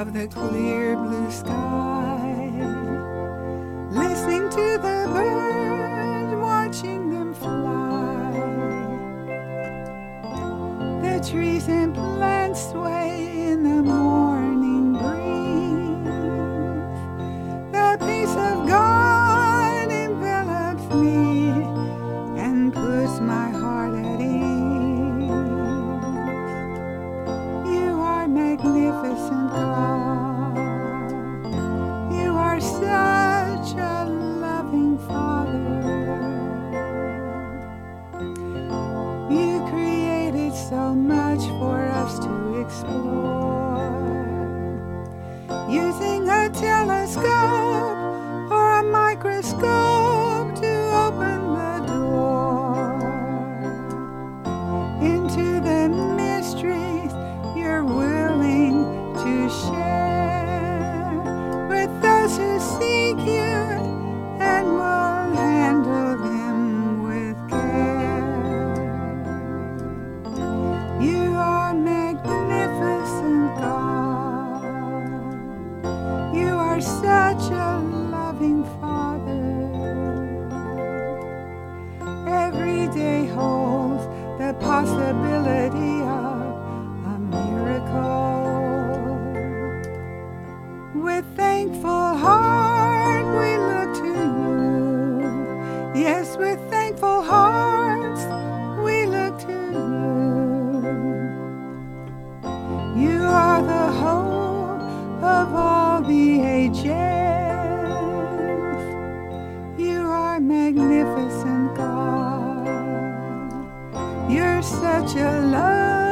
of the clear blue sky, listening to the birds, watching them fly. The trees and plants sway much for us to explore. Using a telescope or a microscope to open the door into the mysteries you're willing to share with those who seek you are such a loving Father. Every day holds the possibility of a miracle. With thankful heart we look to you. Yes, with thankful hearts You're such a love.